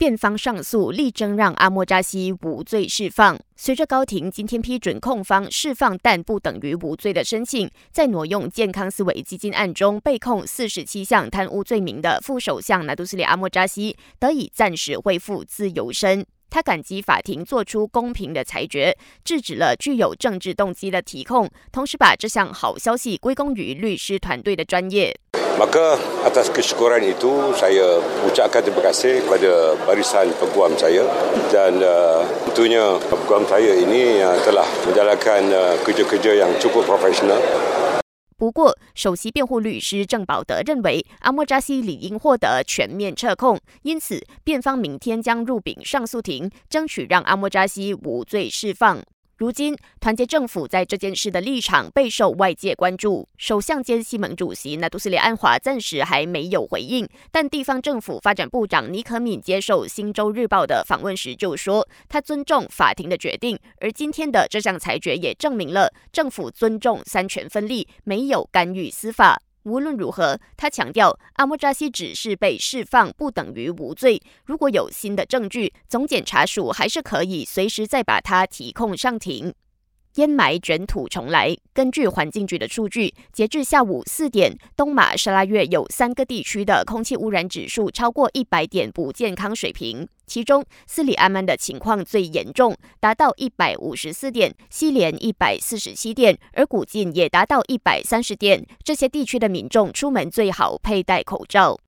辩方上诉，力争让阿莫扎西无罪释放。随着高庭今天批准控方释放但不等于无罪的申请，在挪用健康思维基金案中被控四十七项贪污罪名的副首相拿督斯里阿莫扎西得以暂时恢复自由身。他感激法庭做出公平的裁决，制止了具有政治动机的提控，同时把这项好消息归功于律师团队的专业。Maka atas kesyukuran itu saya ucapkan terima kasih kepada barisan peguam saya dan uh, tentunya peguam saya ini uh, telah menjalankan uh, kerja-kerja yang cukup profesional. 不过，首席辩护律师郑宝德认为，阿莫扎西理应获得全面撤控，因此辩方明天将入禀上诉庭，争取让阿莫扎西无罪释放。 如今，团结政府在这件事的立场备受外界关注。首相兼西盟主席纳杜斯里安华暂时还没有回应，但地方政府发展部长尼可敏接受《新洲日报》的访问时就说，他尊重法庭的决定。而今天的这项裁决也证明了政府尊重三权分立，没有干预司法。无论如何，他强调，阿莫扎西只是被释放，不等于无罪。如果有新的证据，总检察署还是可以随时再把他提控上庭。烟霾卷土重来。根据环境局的数据，截至下午四点，东马沙拉越有三个地区的空气污染指数超过一百点不健康水平，其中斯里阿曼的情况最严重，达到一百五十四点，西连一百四十七点，而古晋也达到一百三十点。这些地区的民众出门最好佩戴口罩。